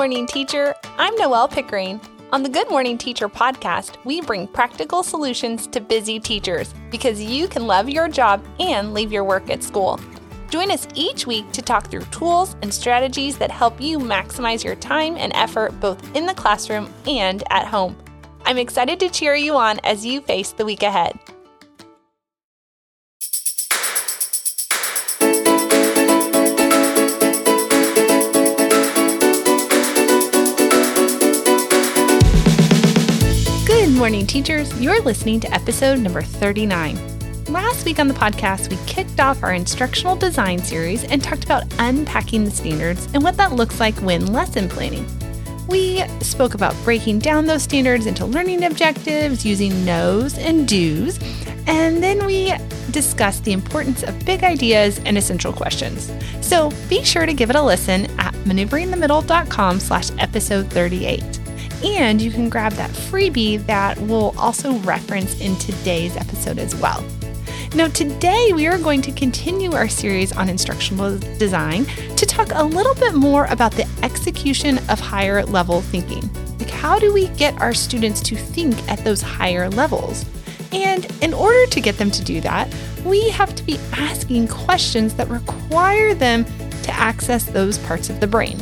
Good morning Teacher. I'm Noelle Pickering. On the Good Morning Teacher podcast, we bring practical solutions to busy teachers because you can love your job and leave your work at school. Join us each week to talk through tools and strategies that help you maximize your time and effort both in the classroom and at home. I'm excited to cheer you on as you face the week ahead. Morning, teachers. You're listening to episode number 39. Last week on the podcast, we kicked off our instructional design series and talked about unpacking the standards and what that looks like when lesson planning. We spoke about breaking down those standards into learning objectives using knows and do's, and then we discussed the importance of big ideas and essential questions. So be sure to give it a listen at maneuveringthemiddle.com slash episode 38. And you can grab that freebie that we'll also reference in today's episode as well. Now, today we are going to continue our series on instructional design to talk a little bit more about the execution of higher level thinking. Like, how do we get our students to think at those higher levels? And in order to get them to do that, we have to be asking questions that require them to access those parts of the brain.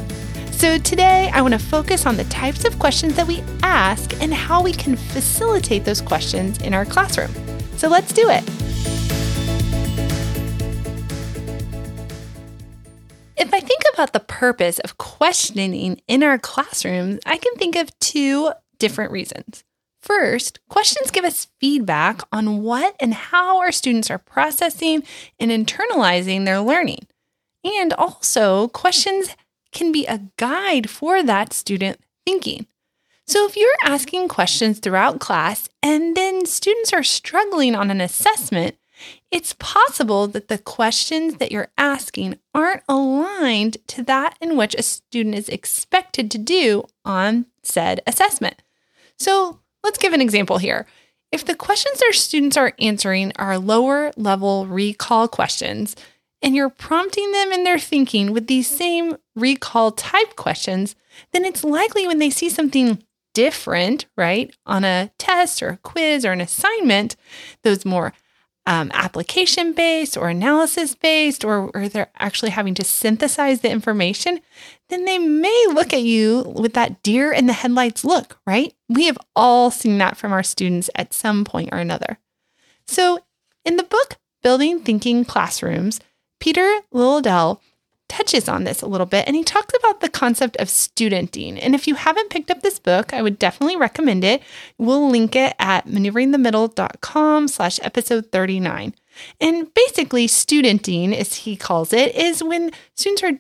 So, today I want to focus on the types of questions that we ask and how we can facilitate those questions in our classroom. So, let's do it. If I think about the purpose of questioning in our classrooms, I can think of two different reasons. First, questions give us feedback on what and how our students are processing and internalizing their learning. And also, questions can be a guide for that student thinking. So, if you're asking questions throughout class and then students are struggling on an assessment, it's possible that the questions that you're asking aren't aligned to that in which a student is expected to do on said assessment. So, let's give an example here. If the questions our students are answering are lower level recall questions, and you're prompting them in their thinking with these same recall type questions, then it's likely when they see something different, right, on a test or a quiz or an assignment, those more um, application based or analysis based, or, or they're actually having to synthesize the information, then they may look at you with that deer in the headlights look, right? We have all seen that from our students at some point or another. So, in the book Building Thinking Classrooms, Peter Liljedahl touches on this a little bit and he talks about the concept of studenting. And if you haven't picked up this book, I would definitely recommend it. We'll link it at maneuveringthemiddle.com slash episode 39. And basically, studenting, as he calls it, is when students are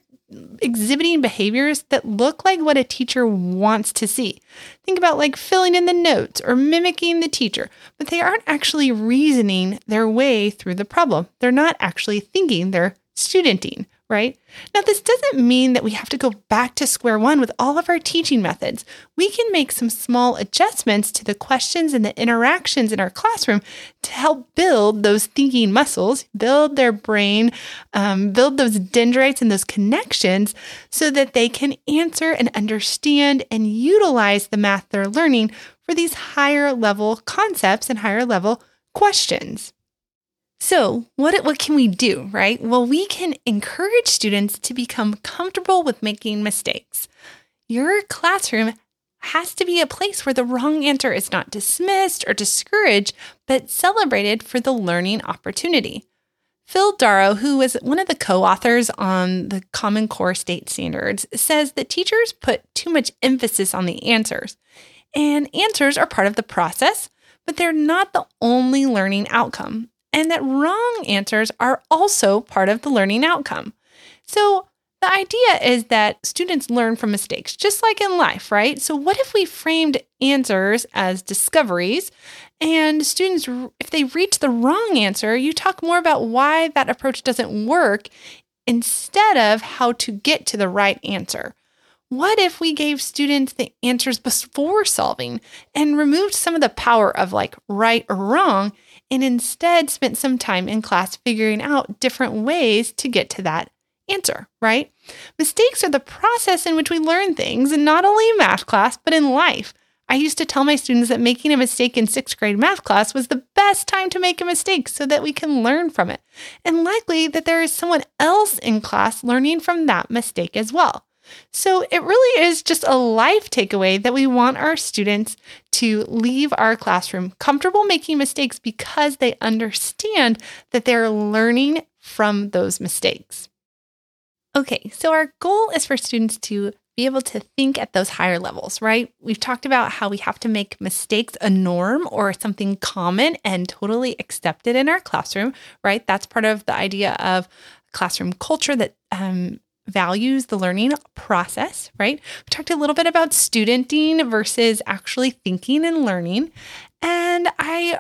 exhibiting behaviors that look like what a teacher wants to see. Think about like filling in the notes or mimicking the teacher, but they aren't actually reasoning their way through the problem. They're not actually thinking, they're studenting, right? Now, this doesn't mean that we have to go back to square one with all of our teaching methods. We can make some small adjustments to the questions and the interactions in our classroom to help build those thinking muscles, build their brain, um, build those dendrites and those connections so that they can answer and understand and utilize the math they're learning for these higher level concepts and higher level questions. So, what, what can we do, right? Well, we can encourage students to become comfortable with making mistakes. Your classroom has to be a place where the wrong answer is not dismissed or discouraged, but celebrated for the learning opportunity. Phil Daro, who was one of the co authors on the Common Core State Standards, says that teachers put too much emphasis on the answers. And answers are part of the process, but they're not the only learning outcome and that wrong answers are also part of the learning outcome. So, the idea is that students learn from mistakes, just like in life, right? So, what if we framed answers as discoveries and students, if they reach the wrong answer, you talk more about why that approach doesn't work instead of how to get to the right answer? What if we gave students the answers before solving and removed some of the power of like right or wrong and instead spent some time in class figuring out different ways to get to that answer, right? Mistakes are the process in which we learn things, and not only in math class, but in life. I used to tell my students that making a mistake in sixth grade math class was the best time to make a mistake so that we can learn from it. And likely that there is someone else in class learning from that mistake as well. So it really is just a life takeaway that we want our students to leave our classroom comfortable making mistakes because they understand that they're learning from those mistakes. Okay, so our goal is for students to be able to think at those higher levels, right? We've talked about how we have to make mistakes a norm or something common and totally accepted in our classroom, right? That's part of the idea of classroom culture that um, values the learning process, right? We talked a little bit about studenting versus actually thinking and learning. And I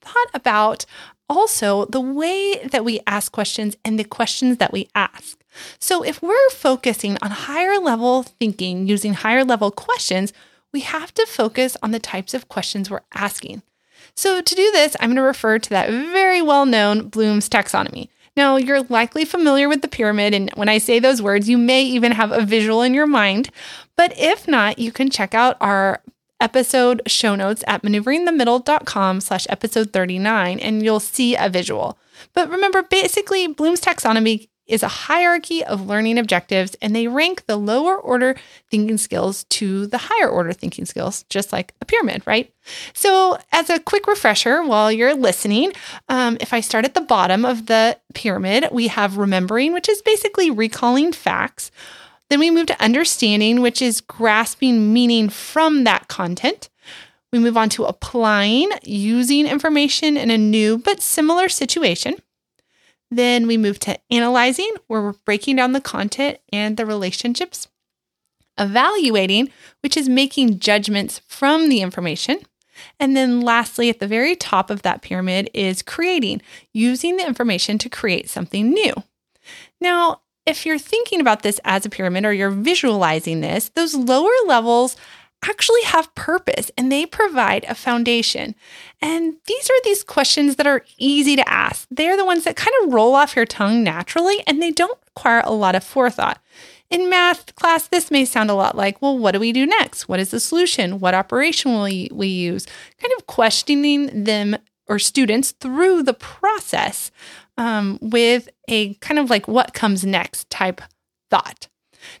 thought about also the way that we ask questions and the questions that we ask. So, if we're focusing on higher level thinking using higher level questions, we have to focus on the types of questions we're asking. So, to do this, I'm going to refer to that very well known Bloom's taxonomy. Now, you're likely familiar with the pyramid, and when I say those words, you may even have a visual in your mind. But if not, you can check out our episode show notes at maneuveringthemiddle.com slash episode 39, and you'll see a visual. But remember, basically, Bloom's taxonomy is a hierarchy of learning objectives, and they rank the lower order thinking skills to the higher order thinking skills, just like a pyramid, right? So, as a quick refresher while you're listening, um, if I start at the bottom of the pyramid, we have remembering, which is basically recalling facts. Then we move to understanding, which is grasping meaning from that content. We move on to applying, using information in a new but similar situation. Then we move to analyzing, where we're breaking down the content and the relationships. Evaluating, which is making judgments from the information. And then lastly, at the very top of that pyramid is creating, using the information to create something new. Now, if you're thinking about this as a pyramid or you're visualizing this, those lower levels actually have purpose and they provide a foundation. And these are these questions that are easy to ask. They're the ones that kind of roll off your tongue naturally and they don't require a lot of forethought. In math class, this may sound a lot like, well, what do we do next? What is the solution? What operation will we use? Kind of questioning them or students through the process um, with a kind of like what comes next type thought.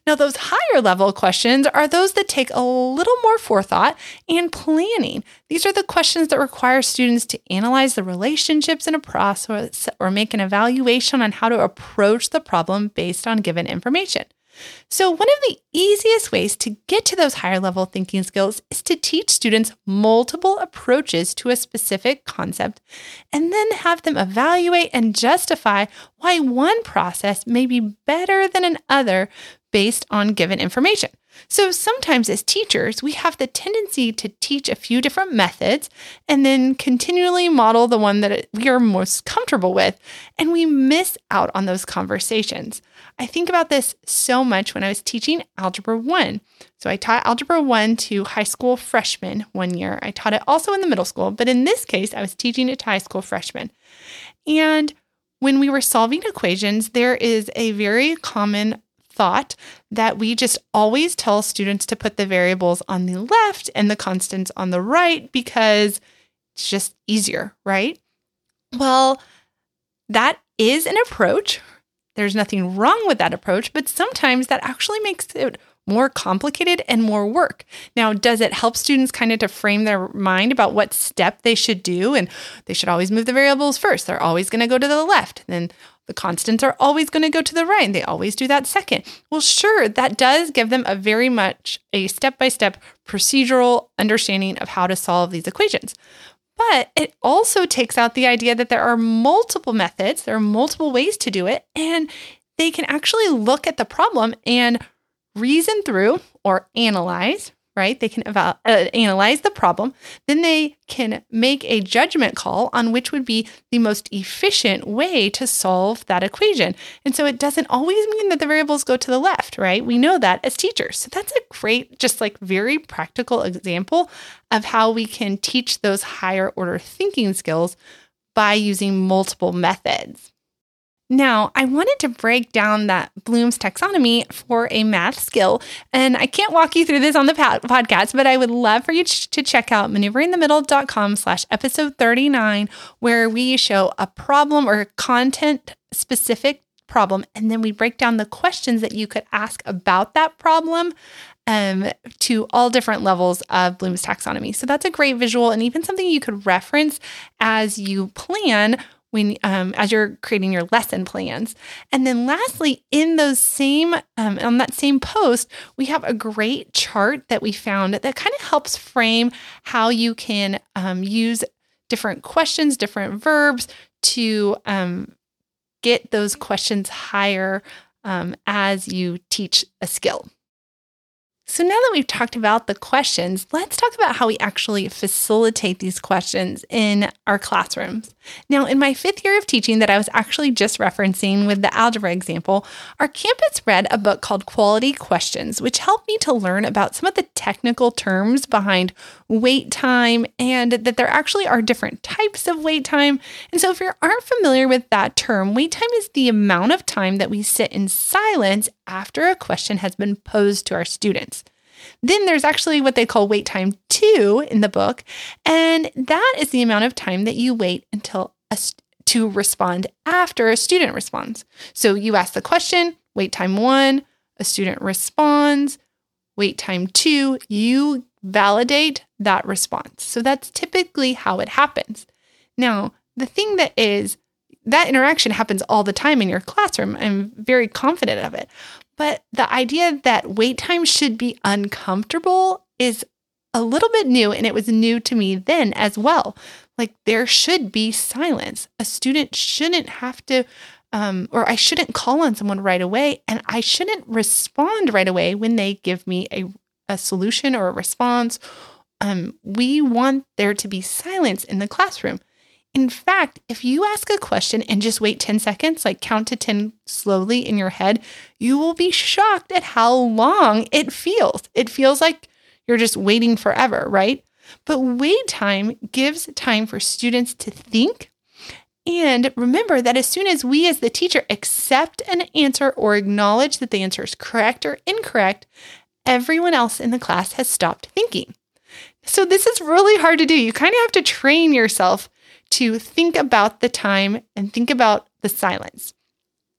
Now, those higher level questions are those that take a little more forethought and planning. These are the questions that require students to analyze the relationships in a process or make an evaluation on how to approach the problem based on given information. So, one of the easiest ways to get to those higher level thinking skills is to teach students multiple approaches to a specific concept and then have them evaluate and justify why one process may be better than another based on given information. So sometimes as teachers, we have the tendency to teach a few different methods and then continually model the one that we are most comfortable with, and we miss out on those conversations. I think about this so much when I was teaching Algebra 1. So I taught Algebra 1 to high school freshmen one year. I taught it also in the middle school, but in this case, I was teaching it to high school freshmen. And when we were solving equations, there is a very common thought that we just always tell students to put the variables on the left and the constants on the right because it's just easier, right? Well, that is an approach. There's nothing wrong with that approach, but sometimes that actually makes it more complicated and more work. Now, does it help students kind of to frame their mind about what step they should do? And they should always move the variables first. They're always going to go to the left. Then the constants are always going to go to the right and they always do that second. Well, sure, that does give them a very much a step by step procedural understanding of how to solve these equations. But it also takes out the idea that there are multiple methods, there are multiple ways to do it, and they can actually look at the problem and reason through or analyze right? They can eval- uh, analyze the problem. Then they can make a judgment call on which would be the most efficient way to solve that equation. And so it doesn't always mean that the variables go to the left, right? We know that as teachers. So that's a great, just like very practical example of how we can teach those higher order thinking skills by using multiple methods. Now, I wanted to break down that Bloom's taxonomy for a math skill, and I can't walk you through this on the podcast, but I would love for you to check out maneuveringthemiddle.com slash episode 39, where we show a problem or content specific problem, and then we break down the questions that you could ask about that problem um, to all different levels of Bloom's taxonomy. So that's a great visual and even something you could reference as you plan when um, as you're creating your lesson plans. And then lastly, in those same um, on that same post, we have a great chart that we found that kind of helps frame how you can um, use different questions, different verbs to um, get those questions higher um, as you teach a skill. So, now that we've talked about the questions, let's talk about how we actually facilitate these questions in our classrooms. Now, in my fifth year of teaching, that I was actually just referencing with the algebra example, our campus read a book called Quality Questions, which helped me to learn about some of the technical terms behind wait time and that there actually are different types of wait time. And so, if you aren't familiar with that term, wait time is the amount of time that we sit in silence after a question has been posed to our students. Then there's actually what they call wait time two in the book, and that is the amount of time that you wait until a, to respond after a student responds. So you ask the question, wait time one, a student responds, wait time two, you validate that response. So that's typically how it happens. Now, the thing that is that interaction happens all the time in your classroom. I'm very confident of it. But the idea that wait time should be uncomfortable is a little bit new, and it was new to me then as well. Like there should be silence. A student shouldn't have to, um, or I shouldn't call on someone right away, and I shouldn't respond right away when they give me a, a solution or a response. Um, we want there to be silence in the classroom. In fact, if you ask a question and just wait 10 seconds, like count to 10 slowly in your head, you will be shocked at how long it feels. It feels like you're just waiting forever, right? But wait time gives time for students to think. And remember that as soon as we, as the teacher, accept an answer or acknowledge that the answer is correct or incorrect, everyone else in the class has stopped thinking. So, this is really hard to do. You kind of have to train yourself to think about the time and think about the silence.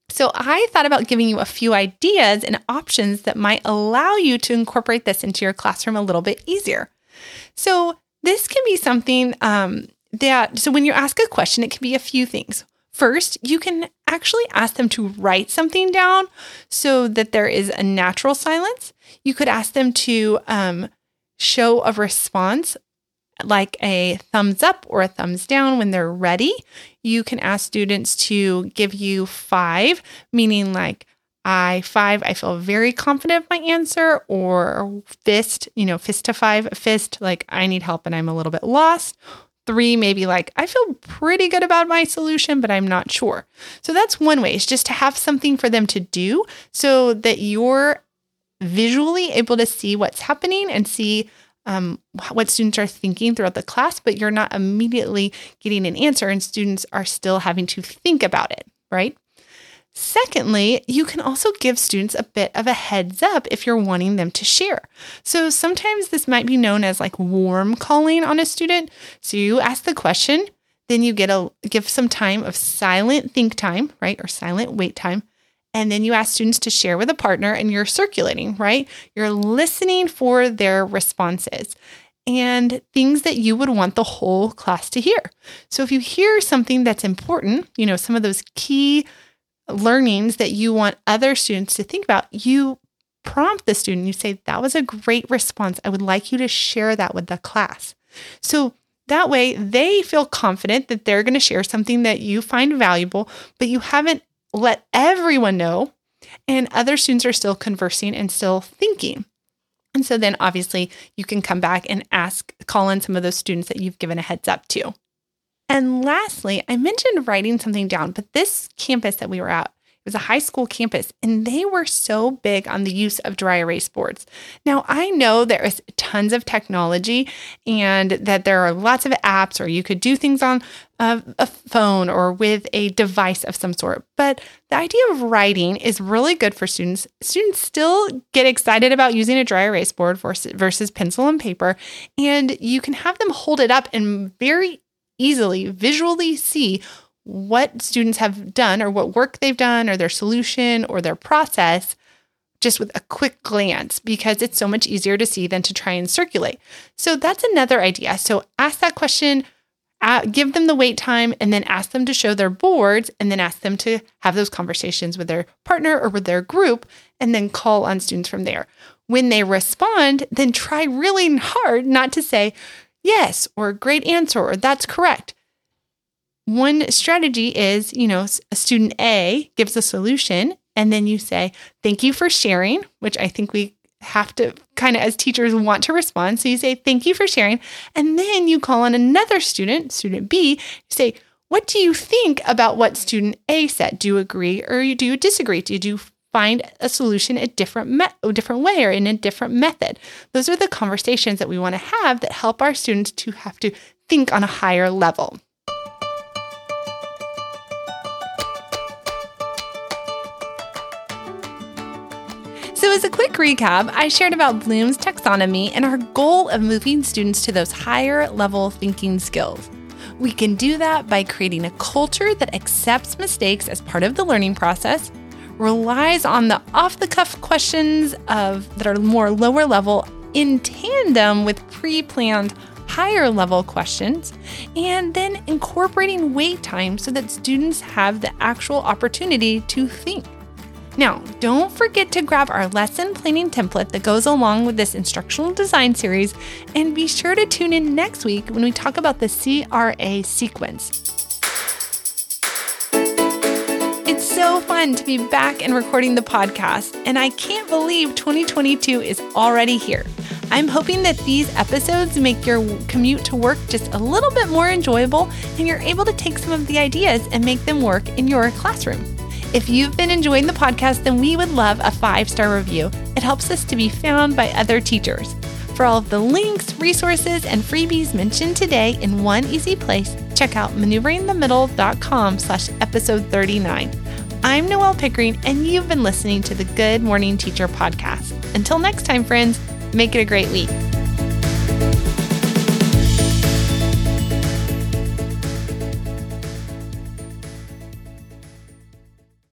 So, I thought about giving you a few ideas and options that might allow you to incorporate this into your classroom a little bit easier. So, this can be something um, that, so when you ask a question, it can be a few things. First, you can actually ask them to write something down so that there is a natural silence. You could ask them to um, show a response like a thumbs up or a thumbs down when they're ready. You can ask students to give you five, meaning like I five, I feel very confident of my answer, or fist, you know, fist to five, fist, like I need help and I'm a little bit lost. Three, maybe like I feel pretty good about my solution, but I'm not sure. So that's one way is just to have something for them to do so that you're visually able to see what's happening and see um, what students are thinking throughout the class, but you're not immediately getting an answer, and students are still having to think about it, right? Secondly, you can also give students a bit of a heads up if you're wanting them to share. So sometimes this might be known as like warm calling on a student. So you ask the question, then you get a give some time of silent think time, right? Or silent wait time. And then you ask students to share with a partner and you're circulating, right? You're listening for their responses and things that you would want the whole class to hear. So if you hear something that's important, you know, some of those key learnings that you want other students to think about, you prompt the student. You say, That was a great response. I would like you to share that with the class. So that way they feel confident that they're going to share something that you find valuable, but you haven't let everyone know, and other students are still conversing and still thinking. And so then obviously you can come back and ask, call in some of those students that you've given a heads up to. And lastly, I mentioned writing something down, but this campus that we were at, was a high school campus, and they were so big on the use of dry erase boards. Now, I know there is tons of technology and that there are lots of apps, or you could do things on a, a phone or with a device of some sort. But the idea of writing is really good for students. Students still get excited about using a dry erase board versus pencil and paper, and you can have them hold it up and very easily visually see what students have done or what work they've done or their solution or their process just with a quick glance because it's so much easier to see than to try and circulate. So that's another idea. So ask that question, uh, give them the wait time, and then ask them to show their boards, and then ask them to have those conversations with their partner or with their group, and then call on students from there. When they respond, then try really hard not to say yes or great answer or that's correct one strategy is, you know, a student A gives a solution, and then you say, Thank you for sharing, which I think we have to kind of, as teachers, want to respond. So you say, Thank you for sharing. And then you call on another student, student B, say, What do you think about what student A said? Do you agree or do you disagree? Do you find a solution a different me- a different way or in a different method. Those are the conversations that we want to have that help our students to have to think on a higher level. As a quick recap, I shared about Bloom's taxonomy and our goal of moving students to those higher level thinking skills. We can do that by creating a culture that accepts mistakes as part of the learning process, relies on the off the cuff questions of that are more lower level in tandem with pre-planned higher level questions, and then incorporating wait time so that students have the actual opportunity to think. Now, don't forget to grab our lesson planning template that goes along with this instructional design series, and be sure to tune in next week when we talk about the CRA sequence. It's so fun to be back and recording the podcast, and I can't believe 2022 is already here. I'm hoping that these episodes make your commute to work just a little bit more enjoyable and you're able to take some of the ideas and make them work in your classroom. If you've been enjoying the podcast, then we would love a five star review. It helps us to be found by other teachers. For all of the links, resources, and freebies mentioned today in one easy place, check out maneuveringthemiddle.com slash episode 39. I'm Noelle Pickering, and you've been listening to the Good Morning Teacher podcast. Until next time, friends, make it a great week.